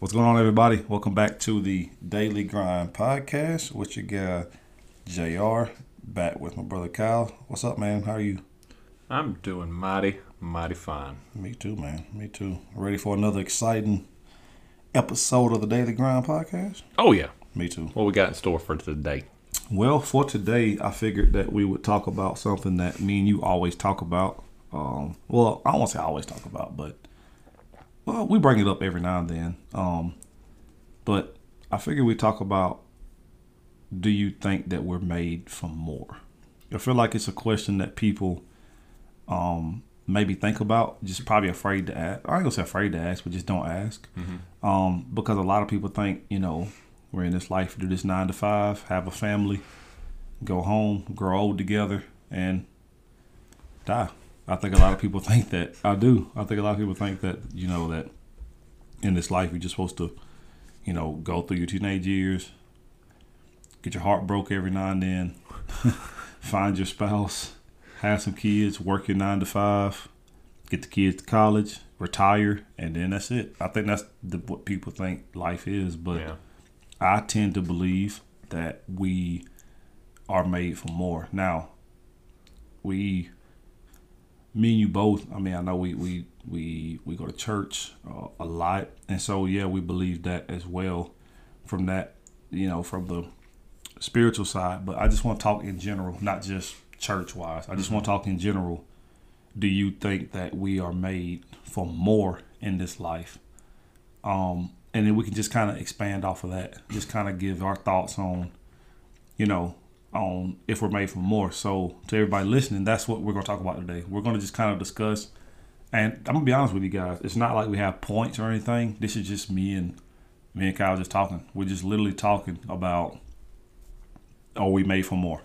What's going on, everybody? Welcome back to the Daily Grind Podcast with your guy JR. Back with my brother Kyle. What's up, man? How are you? I'm doing mighty, mighty fine. Me too, man. Me too. Ready for another exciting episode of the Daily Grind Podcast? Oh yeah. Me too. What we got in store for today? Well, for today, I figured that we would talk about something that me and you always talk about. Um, well, I won't say always talk about, but well, we bring it up every now and then. Um, but I figure we talk about do you think that we're made for more? I feel like it's a question that people um, maybe think about, just probably afraid to ask. I ain't gonna say afraid to ask, but just don't ask. Um, because a lot of people think, you know, we're in this life, do this nine to five, have a family, go home, grow old together, and die. I think a lot of people think that. I do. I think a lot of people think that, you know, that in this life you're just supposed to, you know, go through your teenage years, get your heart broke every now and then, find your spouse, have some kids, work your nine to five, get the kids to college, retire, and then that's it. I think that's the, what people think life is. But Yeah. I tend to believe that we are made for more. Now, we, me and you both. I mean, I know we we we we go to church uh, a lot, and so yeah, we believe that as well. From that, you know, from the spiritual side. But I just want to talk in general, not just church wise. I just want to talk in general. Do you think that we are made for more in this life? Um, and then we can just kind of expand off of that. Just kind of give our thoughts on, you know, on if we're made for more. So to everybody listening, that's what we're gonna talk about today. We're gonna just kind of discuss. And I'm gonna be honest with you guys. It's not like we have points or anything. This is just me and me and Kyle just talking. We're just literally talking about are we made for more?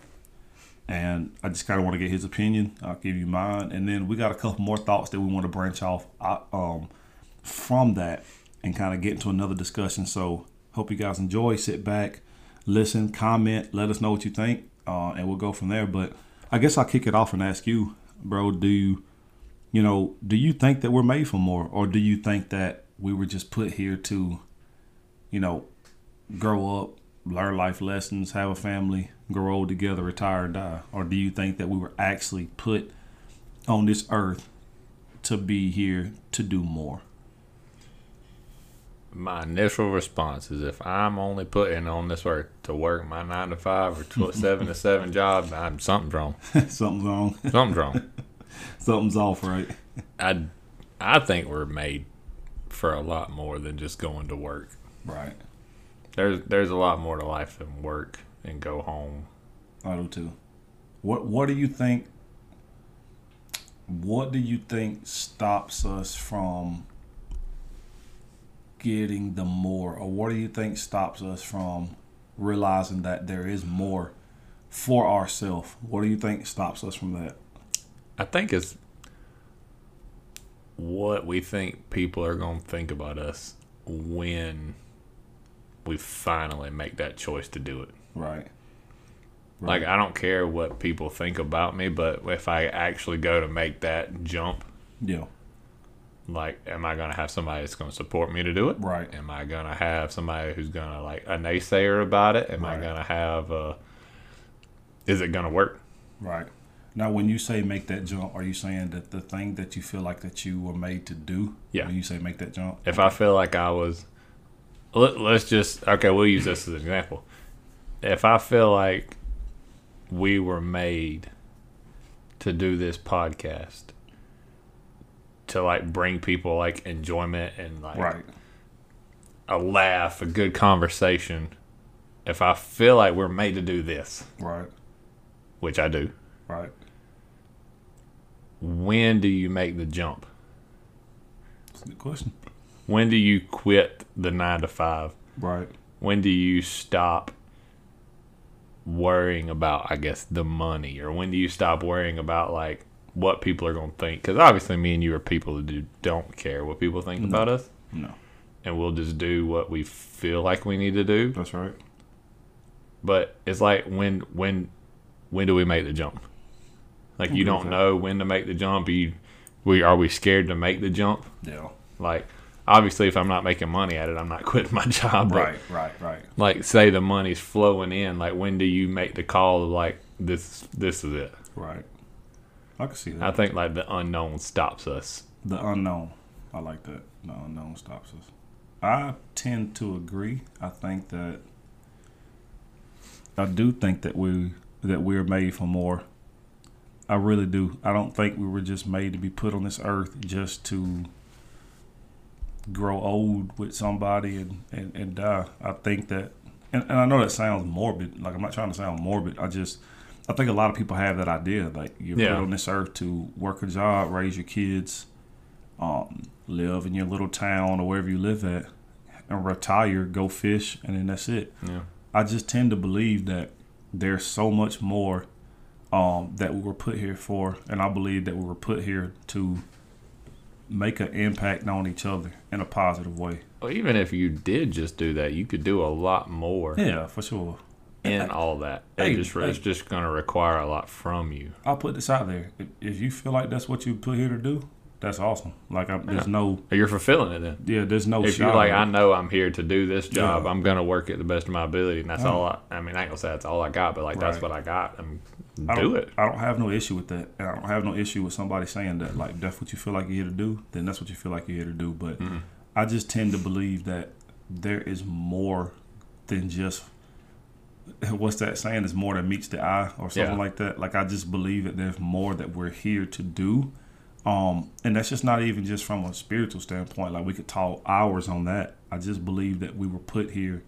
And I just kind of want to get his opinion. I'll give you mine, and then we got a couple more thoughts that we want to branch off um, from that and kind of get into another discussion. So hope you guys enjoy. Sit back, listen, comment, let us know what you think, uh, and we'll go from there. But I guess I'll kick it off and ask you, bro. Do you, you know, do you think that we're made for more, or do you think that we were just put here to, you know, grow up, learn life lessons, have a family, grow old together, retire, die? Or do you think that we were actually put on this earth to be here to do more? My initial response is if I'm only putting on this work to work my nine to five or tw- seven to seven job, I'm something's wrong. Something's wrong. Something's wrong. Something's off, right? I I think we're made for a lot more than just going to work. Right. There's there's a lot more to life than work and go home. I do too. What What do you think? What do you think stops us from getting the more, or what do you think stops us from realizing that there is more for ourselves? What do you think stops us from that? I think it's what we think people are going to think about us when we finally make that choice to do it. Right. Like, I don't care what people think about me, but if I actually go to make that jump, Yeah. Like, am I going to have somebody that's going to support me to do it? Right. Am I going to have somebody who's going to, like, a naysayer about it? Am I going to have, a, is it going to work? Right. Now, when you say make that jump, are you saying that the thing that you feel like that you were made to do? Yeah. When you say make that jump. if I feel like I was, let, let's just okay, we'll use this as an example. If I feel like we were made to do this podcast to like bring people like enjoyment and like Right. a laugh, a good conversation. If I feel like we're made to do this, Right. which I do, Right. when do you make the jump? That's a good question. When do you quit the nine to five? Right. when do you stop worrying about i guess the money or when do you stop worrying about like what people are going to think because obviously me and you are people who do, don't care what people think No. about us No. and we'll just do what we feel like we need to do That's right. but it's like when when when do we make the jump like you don't know when to make the jump you we are we scared to make the jump Yeah. like obviously if I'm not making money at it, I'm not quitting my job. Right, right, right. Like say the money's flowing in, like when do you make the call of like this this is it? Right. I can see that. I think like the unknown stops us. The unknown. I like that. The unknown stops us. I tend to agree. I think that I do think that we that we're made for more. I really do. I don't think we were just made to be put on this earth just to grow old with somebody and, and, and die. I think that and, and I know that sounds morbid. Like I'm not trying to sound morbid. I just I think a lot of people have that idea. Like you're Yeah. put on this earth to work a job, raise your kids, um, live in your little town or wherever you live at, and retire, go fish, and then that's it. Yeah. I just tend to believe that there's so much more um, that we were put here for, and I believe that we were put here to make an impact on each other in a positive way. Well, even if you did just do that, you could do a lot more Yeah, for sure. In all that. Hey, It just hey. it's just going to require a lot from you. I'll put this out there. If, if you feel like that's what you put here to do, that's awesome. Like I'm, there's Yeah. no, You're fulfilling it then. yeah, there's no. if you're like. I know I'm here to do this job, Yeah. I'm gonna work it the best of my ability, and that's Yeah. all. I, I mean, I ain't gonna say that's all I got, but like that's what I got, and I do it. I don't have no issue with that, and I don't have no issue with somebody saying that. Like that's what you feel like you're here to do, then that's what you feel like you're here to do. But Mhm. I just tend to believe that there is more than just what's that saying? Is more than meets the eye or something Yeah. like that. Like I just believe that there's more that we're here to do. Um, and that's just not even just from a spiritual standpoint. Like we could talk hours on that. I just believe that we were put here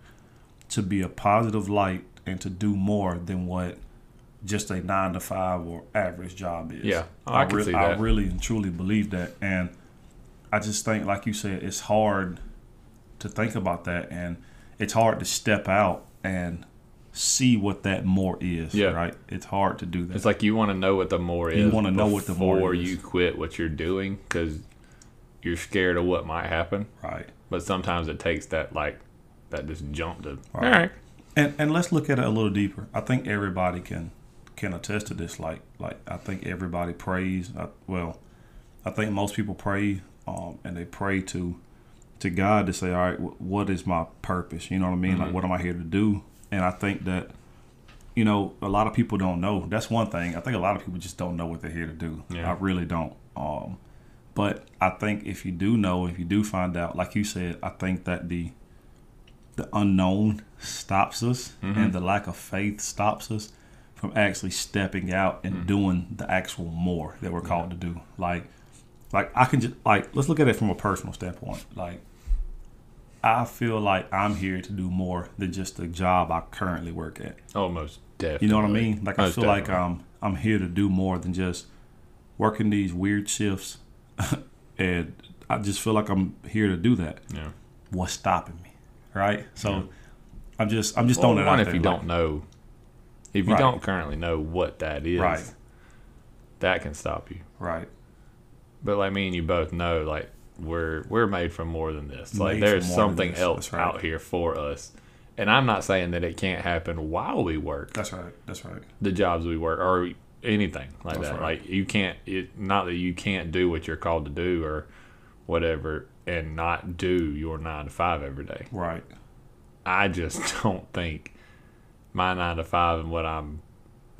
to be a positive light and to do more than what just a nine to five or average job is. Yeah, I can re- see I really and truly believe that, and I just think, like you said, it's hard to think about that, and it's hard to step out and see what that more is. Yeah. right. It's hard to do that. It's like you want to know what the more is. You wanna know what the more before you quit what you're doing because you're scared of what might happen. right. But sometimes it takes that like that just jump to Right. all right. And and let's look at it a little deeper. I think everybody can can attest to this. Like like I think everybody prays. I, well, I think most people pray, um, and they pray to to God to say, all right, wh- what is my purpose? You know what I mean? Like Mhm. what am I here to do? And I think that you know a lot of people don't know. That's one thing. I think a lot of people just don't know what they're here to do. Yeah. I really don't. Um, but I think if you do know, if you do find out, like you said, I think that the the unknown stops us Mhm. and the lack of faith stops us from actually stepping out and Mhm. doing the actual more that we're called to do like like i can just like let's look at it from a personal standpoint like i feel like i'm here to do more than just the job i currently work at Almost definitely. you know what i mean like i Most feel like definitely. um i'm here to do more than just working these weird shifts and i just feel like i'm here to do that Yeah. what's stopping me right so Yeah. i'm just i'm just Well, throwing it out if there, you like- don't know, if you Right. don't currently know what that is, Right. that can stop you. right But like me and you both know, like we're we're made for more than this. Like there's for more than something else right. out here for us. And I'm not saying that it can't happen while we work that's right that's right the jobs we work or anything like That's that. right. Like you can't. It, not that you can't do what you're called to do or whatever, and not do your nine to five every day. right I just don't think my nine to five and what I'm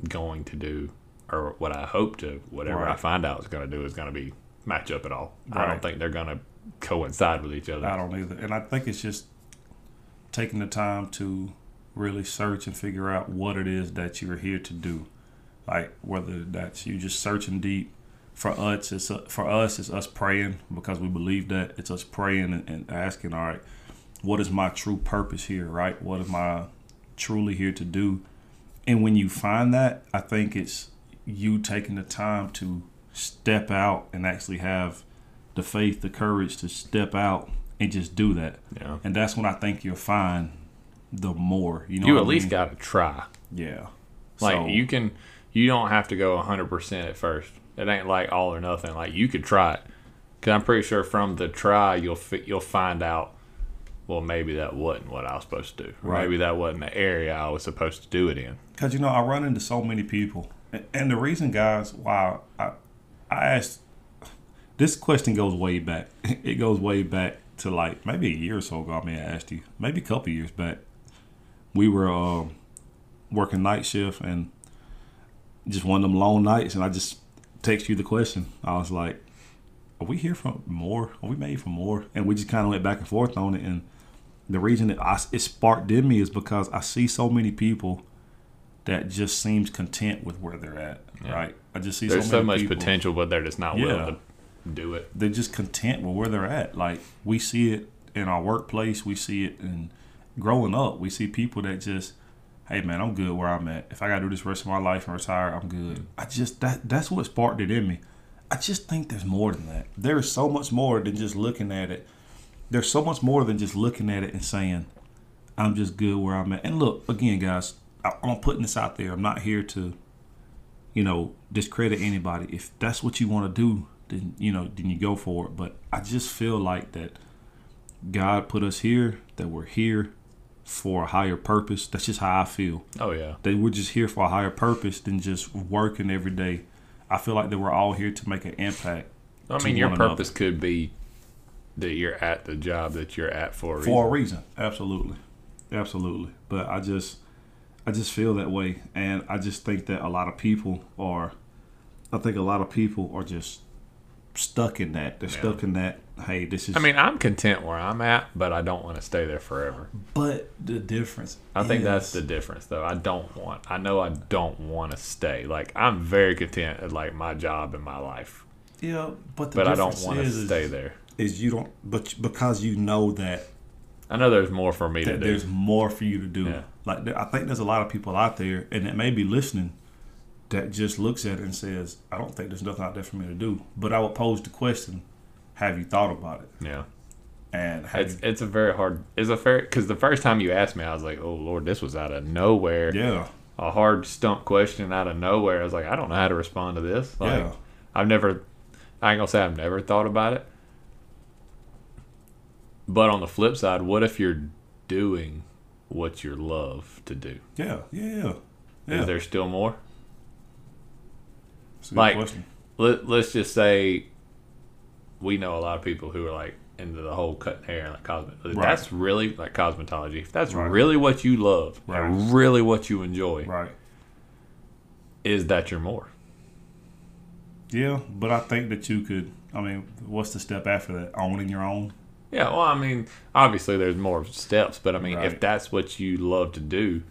going to do or what I hope to, whatever I find out is going to do is going to be match up at all. I don't think they're going to coincide with each other. I don't either. And I think it's just taking the time to really search and figure out what it is that you're here to do. Like whether that's you just searching deep. For us, it's uh, for us, it's us praying because we believe that it's us praying and, and asking, all right, what is my true purpose here? Right? What am I truly here to do? And when you find that, I think it's you taking the time to step out and actually have the faith, the courage to step out and just do that. Yeah. And that's when I think you'll find the more. You know, You at I least mean? got to try. yeah. Like So, you can, you don't have to go 100% at first. It ain't like all or nothing. Like you could try it. Cause I'm pretty sure from the try you'll you'll find out. Well, maybe that wasn't what I was supposed to do. Right. Maybe that wasn't the area I was supposed to do it in. Because you know, I run into so many people, and the reason, guys, why I I asked this question goes way back. It goes way back to like maybe a year or so ago. I may have asked you, maybe a couple years back. We were uh, working night shift and just one of them long nights, and I just text you the question. I was like, "Are we here for more? Are we made for more?" And we just kind of went back and forth on it. And the reason that I, it sparked in me is because I see so many people that just seems content with where they're at. Yeah. Right? I just see There's so, so, much people, potential, but they're just not Yeah. willing to do it. They're just content with where they're at. Like we see it in our workplace. We see it in growing up. We see people that just hey man, I'm good where I'm at. If I gotta do this rest of my life and retire, I'm good. I just that that's what sparked it in me. I just think there's more than that. There is so much more than just looking at it. There's so much more than just looking at it and saying, I'm just good where I'm at. And look, again, guys, I, I'm putting this out there. I'm not here to, you know, discredit anybody. If that's what you want to do, then you know, then you go for it. But I just feel like that God put us here, that we're here for a higher purpose. That's just how I feel. Oh yeah, That we're just here for a higher purpose than just working every day. I feel like that we're all here to make an impact I mean, your one another. purpose could be that you're at the job that you're at for a reason. for a reason. Absolutely, absolutely. But I just, I just feel that way, and I just think that a lot of people are, I think a lot of people are just stuck in that. They're Yeah. stuck in that. Hey, this is. I mean, I'm content where I'm at, but I don't want to stay there forever. but the difference. I think that's the difference, though. I don't want. I know I don't want to stay. Like I'm very content at like my job and my life, yeah. But the but I don't difference want to is, stay there. Is you don't, but because you know that I know there's more for me to do. there's more for you to do. Yeah. Like I think there's a lot of people out there, and that may be listening, that just looks at it and says, "I don't think there's nothing out there for me to do." But I would pose the question: Have you thought about it? Yeah, And it's it's a very hard. It's a fair because the first time you asked me, I was like, "Oh Lord, this was out of nowhere." yeah, A hard stump question out of nowhere. I was like, I don't know how to respond to this. Like, yeah, I've never. I ain't gonna say I've never thought about it. But on the flip side, what if you're doing what you love to do? yeah, yeah, yeah. Is there still more? That's a good like- question. Let, let's just say we know a lot of people who are like into the whole cutting hair and like cosmet. Right. That's really like cosmetology. If that's Right. really what you love Right. and really what you enjoy, Right. is that your more? Yeah, but I think that you could. I mean, what's the step after that? Owning your own. Yeah, well, I mean, obviously there's more steps, but I mean, if that's what you love to do,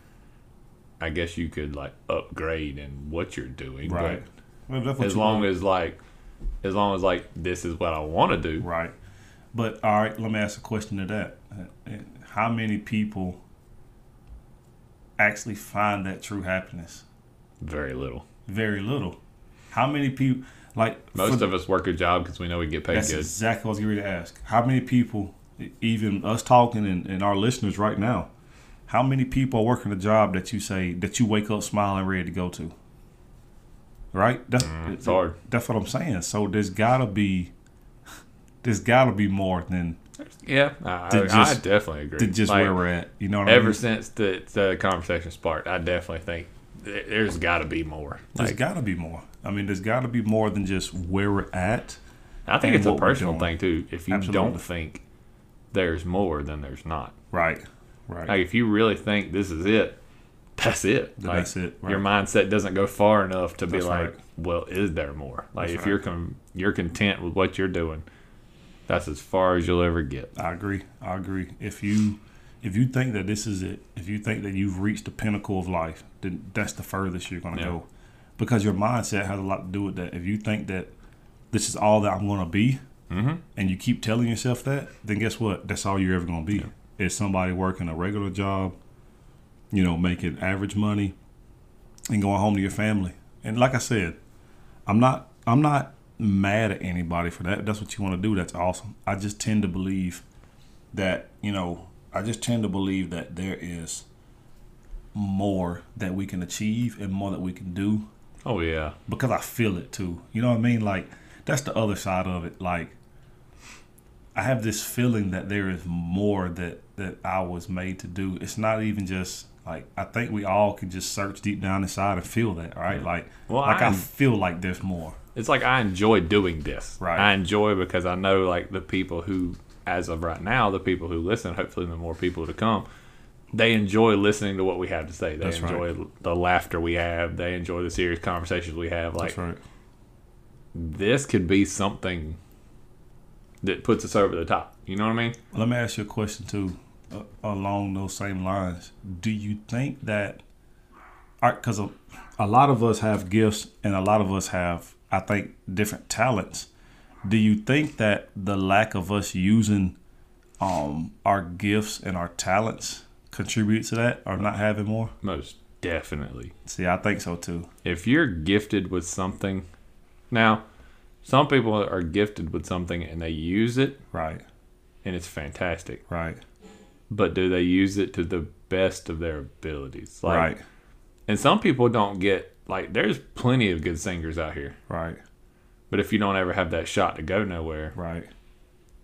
I guess you could like upgrade in what you're doing. Right. Well, as long want- as like, as long as like this is what I want to do. Right. But all right, let me ask a question to that. Uh, How many people actually find that true happiness? Very little. Very little. How many people like Most for- of us work a job because we know we get paid That's good. exactly what I was ready to ask. How many people, even us talking and, and our listeners right now, how many people are working a job that you say that you wake up smiling ready to go to? Right? That's Mm, it's hard. That's what I'm saying. So there's gotta be there's gotta be more than, Yeah, I, To I definitely agree. just Like, where we're at. You know what I ever mean? since the, the conversation sparked, I definitely think there's got to be more. There's Like, gotta be more. I mean, there's gotta be more than just where we're at. I think it's a personal thing too. If you Absolutely. don't think there's more, then there's not. Right. Right. Like if you really think this is it, that's it. Like, that's it, right. Your mindset doesn't go far enough to be like, right. well, is there more? Like That's if right. you're con- you're content with what you're doing, that's as far as you'll ever get. I agree. I agree. If you if you think that this is it, if you think that you've reached the pinnacle of life, then that's the furthest you're going to Yeah. go. Because your mindset has a lot to do with that. If you think that this is all that I'm going to be, Mm-hmm. and you keep telling yourself that, then guess what? That's all you're ever going to be. Is somebody working a regular job, you know, making average money, and going home to your family. And like I said, I'm not I'm not mad at anybody for that. If that's what you want to do. That's awesome. I just tend to believe that you know I just tend to believe that there is more that we can achieve and more that we can do Oh yeah, because I feel it too. You know what I mean? Like that's the other side of it. Like I have this feeling that there is more that that I was made to do. It's not even just like I think we all can just search deep down inside and feel that, right? Like Well, like I I'm- feel like there's more. it's like I enjoy doing this. Right. I enjoy because I know like the people who as of right now, the people who listen, hopefully the more people to come, they enjoy listening to what we have to say. They That's right. enjoy the laughter we have. They enjoy the serious conversations we have. Like That's right. this could be something that puts us over the top. You know what I mean? Let me ask you a question too, uh, along those same lines. Do you think that, because a, a lot of us have gifts and a lot of us have, I think, different talents. Do you think that the lack of us using um, our gifts and our talents contribute to that, or not having more? Most definitely. See, I think so too. If you're gifted with something, now some people are gifted with something and they use it Right, and it's fantastic. right, But do they use it to the best of their abilities? Like, right, And some people don't get like. There's plenty of good singers out here, right, but if you don't ever have that shot to go nowhere, right.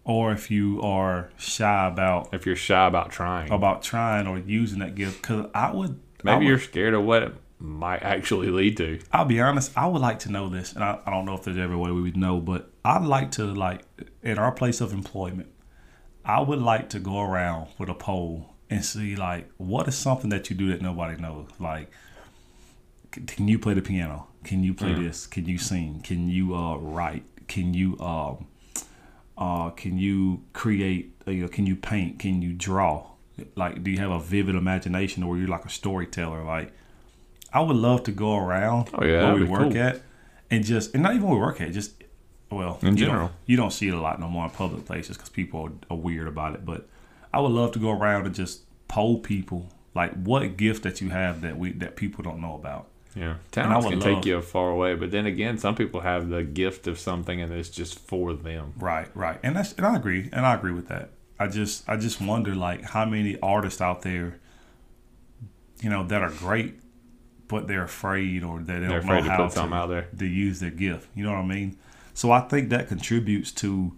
Or if you are shy about if you're shy about trying, about trying or using that gift, because I would I maybe would- you're scared of what it might actually lead to. I'll be honest. I would like to know this, and I, I don't know if there's ever a way we would know, but I'd like to like in our place of employment. I would like to go around with a poll and see like what is something that you do that nobody knows. Like, can you play the piano? Can you play this? Can you sing? Can you uh, write? Can you um, uh, can you create? Uh, you know, can you paint? Can you draw? Like, do you have a vivid imagination, or you're like a storyteller? Like, I would love to go around Oh, yeah, where we work cool. at, and just and not even where we work at, just well, In you general. don't, you don't see it a lot no more in public places because people are, are weird about it. But I would love to go around and just poll people like what gift that you have that we that people don't know about. Yeah, talents would can love- take you far away, but then again, some people have the gift of something and it's just for them. Right, right, and that's and I agree, and I agree with that. I just I just wonder like how many artists out there, you know, that are great, but they're afraid or they They're don't afraid know to how put something out there. to use their gift. You know what I mean? So I think that contributes to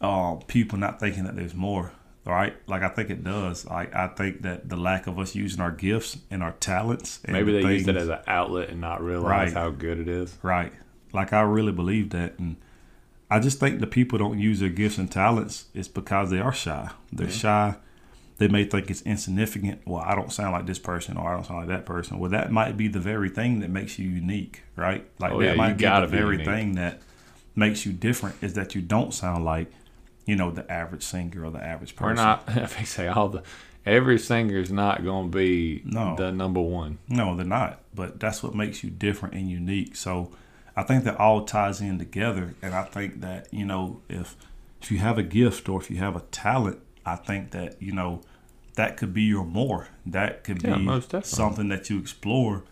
uh, people not thinking that there's more. Right? Like I think it does. Like I think that the lack of us using our gifts and our talents. And Maybe the they use it as an outlet and not realize Right. how good it is. Right. Like I really believe that and I just think the people don't use their gifts and talents is because they are shy. They're shy. They may think it's insignificant. Well, I don't sound like this person or I don't sound like that person. Well, that might be the very thing that makes you unique, right? Like Oh, that yeah, might be the be very unique. thing that makes you different is that you don't sound like, you know, the average singer or the average person. We're not. If I say all the, every singer is not going to be No. the number one. No, they're not. But that's what makes you different and unique. So I think that all ties in together. And I think that, you know, if if you have a gift or if you have a talent, I think that, you know, that could be your more. That could Yeah, be something that you explore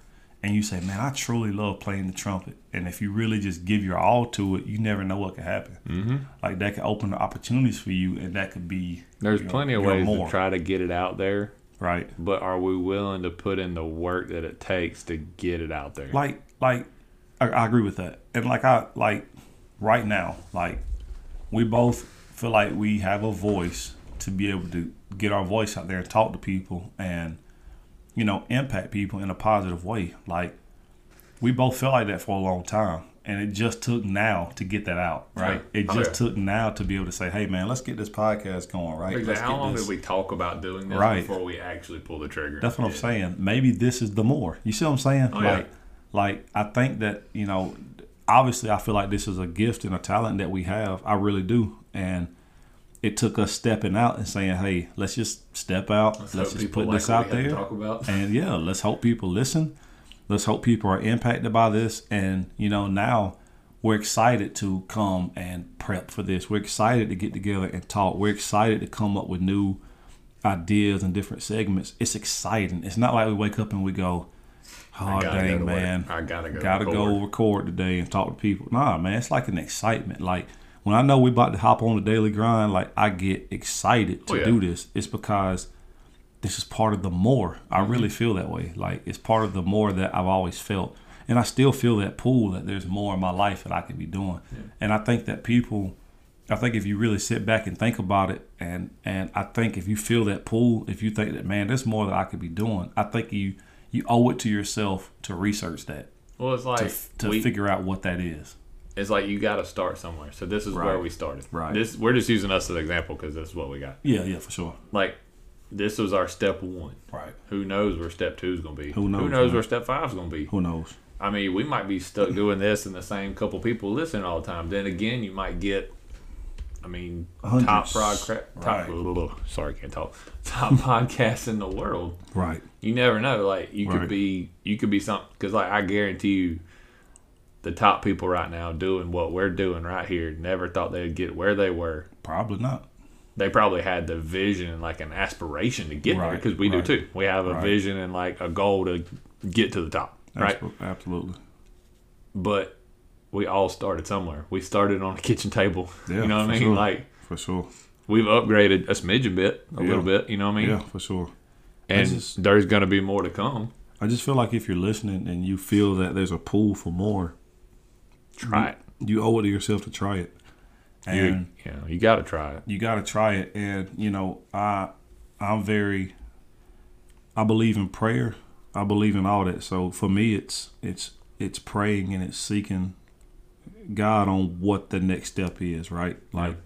and you say, Man, I truly love playing the trumpet. And if you really just give your all to it, you never know what could happen. Mm-hmm. Like that could open the opportunities for you and that could be There's you know, plenty of ways more. to try to get it out there, right. but are we willing to put in the work that it takes to get it out there? like like I, I agree with that and like i like right now like we both feel like we have a voice to be able to get our voice out there and talk to people and you know impact people in a positive way like we both felt like that for a long time and it just took now to get that out right Yeah. it Oh, just yeah. took now to be able to say hey man let's get this podcast going right let's How get long this- did we talk about doing this Right. before we actually pull the trigger? that's what I'm Yeah. saying. Maybe this is the more. You see what I'm saying? Oh, yeah. like, like I think that you know, obviously, I feel like this is a gift and a talent that we have. I really do, and it took us stepping out and saying, "Hey, let's just step out. Let's, hope just put like this out we have to there." And yeah, let's hope people listen. Let's hope people are impacted by this. And you know, now we're excited to come and prep for this. We're excited to get together and talk. We're excited to come up with new ideas and different segments. It's exciting. It's not like we wake up and we go, "Oh I gotta go dang, to work. man, I gotta go. gotta record. go record today and talk to people." Nah, man, it's like an excitement. Like when I know we about to hop on the daily grind, like I get excited to Oh, yeah. do this. It's because this is part of the more. I Mm-hmm. really feel that way. Like it's part of the more that I've always felt. And I still feel that pull that there's more in my life that I could be doing. And I think that people I think if you really sit back and think about it and and I think if you feel that pull, if you think that man, there's more that I could be doing, I think you you owe it to yourself to research that, Well, it's like to, to we, figure out what that is. It's like you got to start somewhere. So this is where we started. Right. This we're just using us as an example because that's what we got. Yeah, yeah, for sure. Like this was our step one. Right. Who knows where step two is going to be? Who knows, Who knows man? where step five is going to be? Who knows? I mean, we might be stuck doing this and the same couple people listening all the time. Then again, you might get, I mean, top Hundreds. prod, cra- top, Right. sorry, can't talk, top podcasts in the world. Right. You never know. Like you could be, you could be something. Because like I guarantee you, the top people right now doing what we're doing right here never thought they'd get where they were. Probably not. They probably had the vision and like an aspiration to get there because we right. do too. We have a Right. vision and like a goal to get to the top, right? Absolutely. but we all started somewhere. We started on a kitchen table. Yeah, you know what I mean? sure. Like For sure. we've upgraded a smidgen bit, a Yeah. little bit. You know what I mean? Yeah, for sure. And just- there's gonna be more to come. I just feel like if you're listening and you feel that there's a pool for more, Try it. you owe it to yourself to try it. And you know, you got to try it. you got to try it. And you know, I I'm very I believe in prayer. I believe in all that. So for me, it's it's it's praying and it's seeking God on what the next step is. Right, like.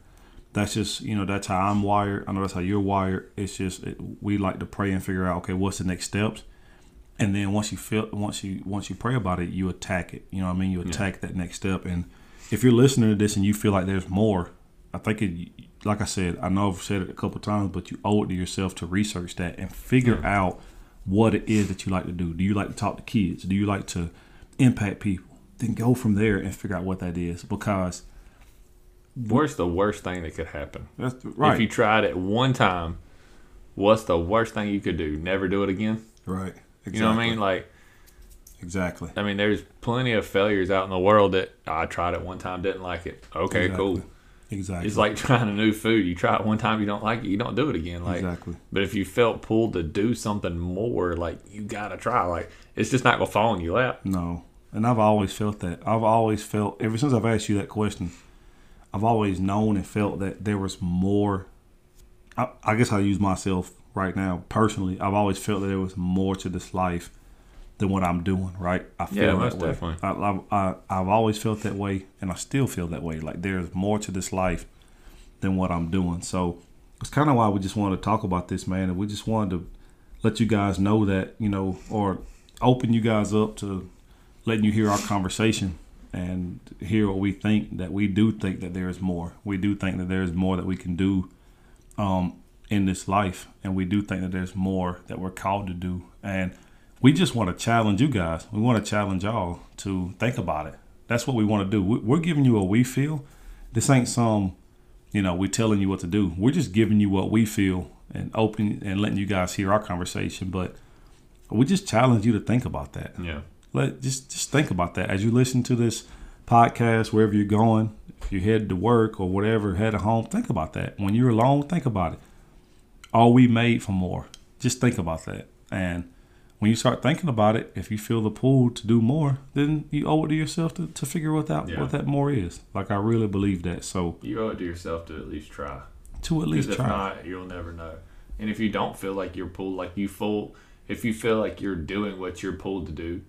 That's just you know that's how I'm wired. I know that's how you're wired. It's just it, we like to pray and figure out okay what's the next steps, and then once you feel once you once you pray about it, you attack it. You know what I mean? You attack that next step. And if you're listening to this and you feel like there's more, I think it. Like I said, I know I've said it a couple times, but you owe it to yourself to research that and figure out what it is that you like to do. Do you like to talk to kids? Do you like to impact people? Then go from there and figure out what that is because What's the worst thing that could happen? that's right. If you tried it one time, what's the worst thing you could do? Never do it again. right. Exactly. You know what I mean? Like, Exactly. I mean, there's plenty of failures out in the world that "Oh, I tried it one time, didn't like it. Okay, Exactly. cool. Exactly. It's like trying a new food. You try it one time, you don't like it, you don't do it again. Like, exactly. but if you felt pulled to do something more, like you gotta try. Like, it's just not gonna fall in your lap. No. And I've always felt that. I've always felt ever since I've asked you that question, I've always known and felt that there was more I, I guess I use myself right now personally. I've always felt that there was more to this life than what I'm doing, right? I feel Yeah, that most way. definitely. I, I, I, I've always felt that way, and I still feel that way. Like there's more to this life than what I'm doing. So it's kind of why we just wanted to talk about this, man. And we just wanted to let you guys know that, you know, or open you guys up to letting you hear our conversation and hear what we think. That we do think that there is more. We do think that there is more that we can do um, in this life, and we do think that there's more that we're called to do. And we just want to challenge you guys. We want to challenge y'all to think about it. That's what we want to do. We- We're giving you what we feel. This ain't some, you know, we're telling you what to do. We're just giving you what we feel and open and letting you guys hear our conversation. But we just challenge you to think about that. Yeah. Let just just think about that as you listen to this podcast, wherever you're going. If you head to work or whatever, headed home, think about that. When you're alone, think about it. Are we made for more? Just think about that. And when you start thinking about it, if you feel the pull to do more, then you owe it to yourself to, to figure what that Yeah. what that more is. Like I really believe that. So You owe it to yourself to at least try. to at least if try. not, you'll never know. And if you don't feel like you're pulled, like you full, if you feel like you're doing what you're pulled to do,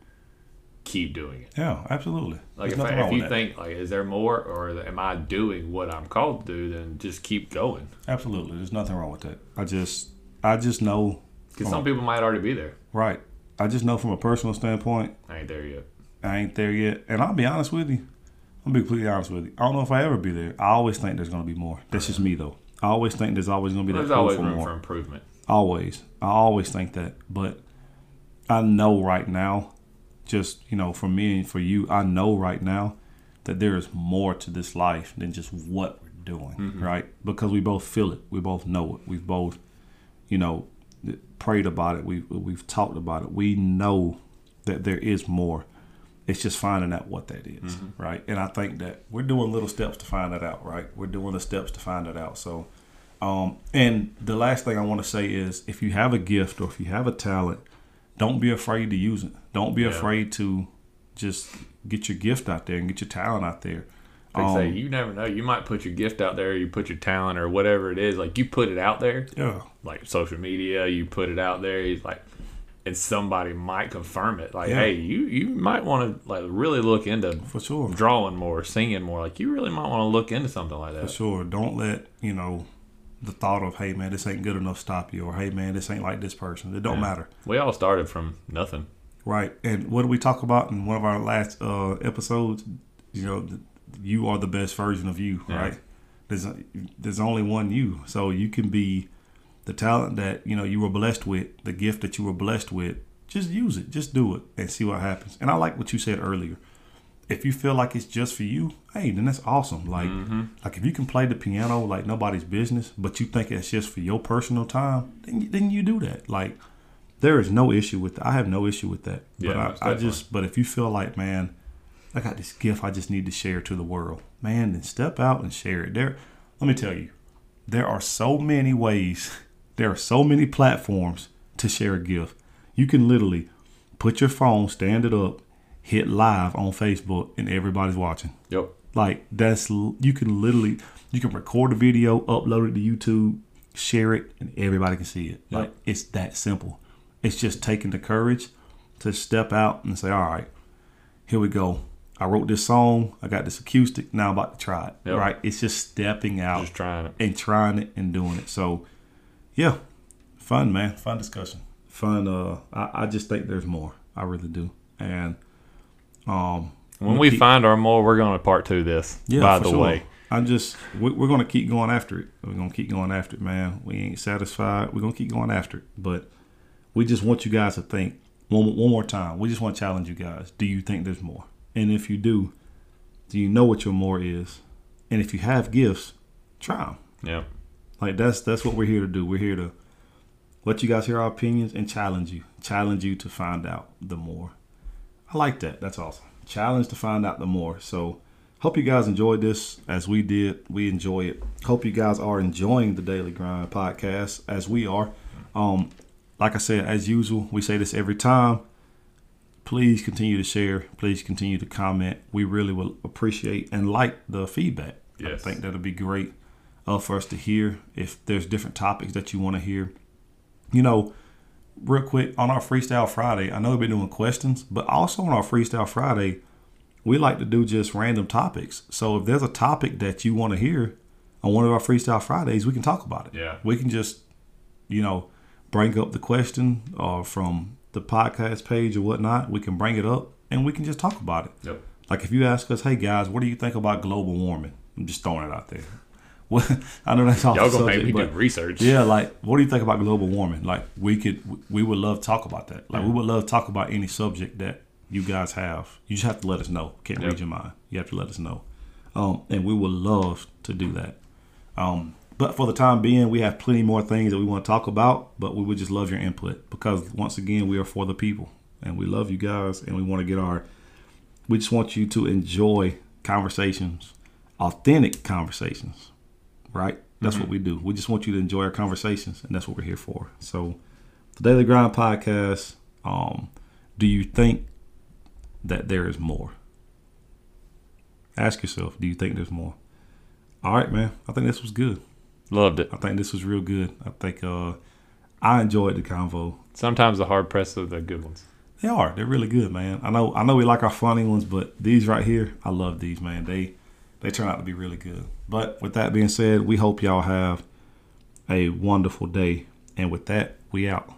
keep doing it. yeah, absolutely. Like There's if, I, if you that. think like, is there more, or am I doing what I'm called to do? Then just keep going. Absolutely. There's nothing wrong with that. I just I just know Because some people might already be there. right. I just know from a personal standpoint, I ain't there yet. I ain't there yet. And I'll be honest with you. I'll be completely honest with you. I don't know if I ever be there. I always think there's gonna be more. That's just me though. I always think there's always gonna be that There's always for room more. for improvement. Always. I always think that. But I know right now, just, you know, for me and for you, I know right now that there is more to this life than just what we're doing. Right? Because we both feel it. We both know it. We've both, you know, prayed about it. We've we've talked about it. We know that there is more. It's just finding out what that is, right? And I think that we're doing little steps to find that out, right? We're doing the steps to find that out. So, um, and the last thing I want to say is, if you have a gift or if you have a talent, don't be afraid to use it. Don't be Yeah. afraid to just get your gift out there and get your talent out there. They Um, say you never know. You might put your gift out there, you put your talent or whatever it is. Like you put it out there, yeah, like social media. You put it out there. It's like and somebody might confirm it. Like, Yeah. hey, you you might want to like really look into For sure. drawing more, singing more. Like, you really might want to look into something like that. For sure. Don't let, you know, the thought of, hey man, this ain't good enough stop you or hey man, this ain't like this person. It don't Yeah. matter. We all started from nothing. Right. And what did we talk about in one of our last uh, episodes? You know, you are the best version of you, Yeah. right? There's there's only one you, so you can be the talent that you know you were blessed with, the gift that you were blessed with. Just use it, just do it, and see what happens. And I like what you said earlier. If you feel like it's just for you, hey, then that's awesome. Like, mm-hmm. like if you can play the piano like nobody's business, but you think it's just for your personal time, then you- then you do that. Like, there is no issue with that. I have no issue with that. Yeah, but I, I just but if you feel like, man, I got this gift I just need to share to the world, man, then step out and share it. There let me tell you, there are so many ways, there are so many platforms to share a gift. You can literally put your phone, stand it up, hit live on Facebook, and everybody's watching. Yep. Like that's you can literally you can record a video, upload it to YouTube, share it, and everybody can see it. Yep. Like it's that simple. It's just taking the courage to step out and say, "All right, here we go. I wrote this song. I got this acoustic. Now I'm about to try it." Yep. Right? It's just stepping out Just trying it. and trying it and doing it. So, yeah, fun, man. Fun discussion. Fun. Uh, I, I just think there's more. I really do. And um, When we'll keep- find our more, we're going to part two this. yeah, by the sure. way. I'm just we, we're gonna keep going after it. We're gonna keep going after it, man. We ain't satisfied. We're gonna keep going after it, but we just want you guys to think one one more time. We just want to challenge you guys. Do you think there's more? And if you do, do you know what your more is? And if you have gifts, try them. Yeah. Like that's that's what we're here to do. We're here to let you guys hear our opinions and challenge you. Challenge you to find out the more. I like that. That's awesome. Challenge to find out the more. So hope you guys enjoyed this as we did. We enjoy it. Hope you guys are enjoying the Daily Grind podcast as we are. Um, like I said, as usual, we say this every time. Please continue to share. Please continue to comment. We really will appreciate and like the feedback. I Yes. think that'll be great uh, for us to hear. If there's different topics that you want to hear, you know, real quick on our Freestyle Friday, I know we've been doing questions, but also on our Freestyle Friday, we like to do just random topics. So if there's a topic that you want to hear on one of our Freestyle Fridays, we can talk about it. Yeah. We can just, you know, bring up the question or from the podcast page or whatnot. We can bring it up and we can just talk about it. Yep. Like if you ask us, hey guys, what do you think about global warming? I'm just throwing it out there. What I know that's off Y'all going to make me do research. yeah, like what do you think about global warming? Like we could, we would love to talk about that. Like we would love to talk about any subject that you guys have. You just have to let us know. Can't Yep. read your mind. You have to let us know, um, and we would love to do that. Um, but for the time being, we have plenty more things that we want to talk about. But we would just love your input because once again, we are for the people, and we love you guys, and we want to get our. We just want you to enjoy conversations, authentic conversations, right? That's what we do. We just want you to enjoy our conversations, and that's what we're here for. So, the Daily Grind podcast. Um, do you think that there is more? Ask yourself, do you think there's more? All right, man. I think this was good. Loved it. I think this was real good. I think uh, I enjoyed the convo. Sometimes the hard press are the good ones. They are. They're really good, man. I know. I know we like our funny ones, but these right here, I love these, man. They they turn out to be really good. But with that being said, we hope y'all have a wonderful day. And with that, we out.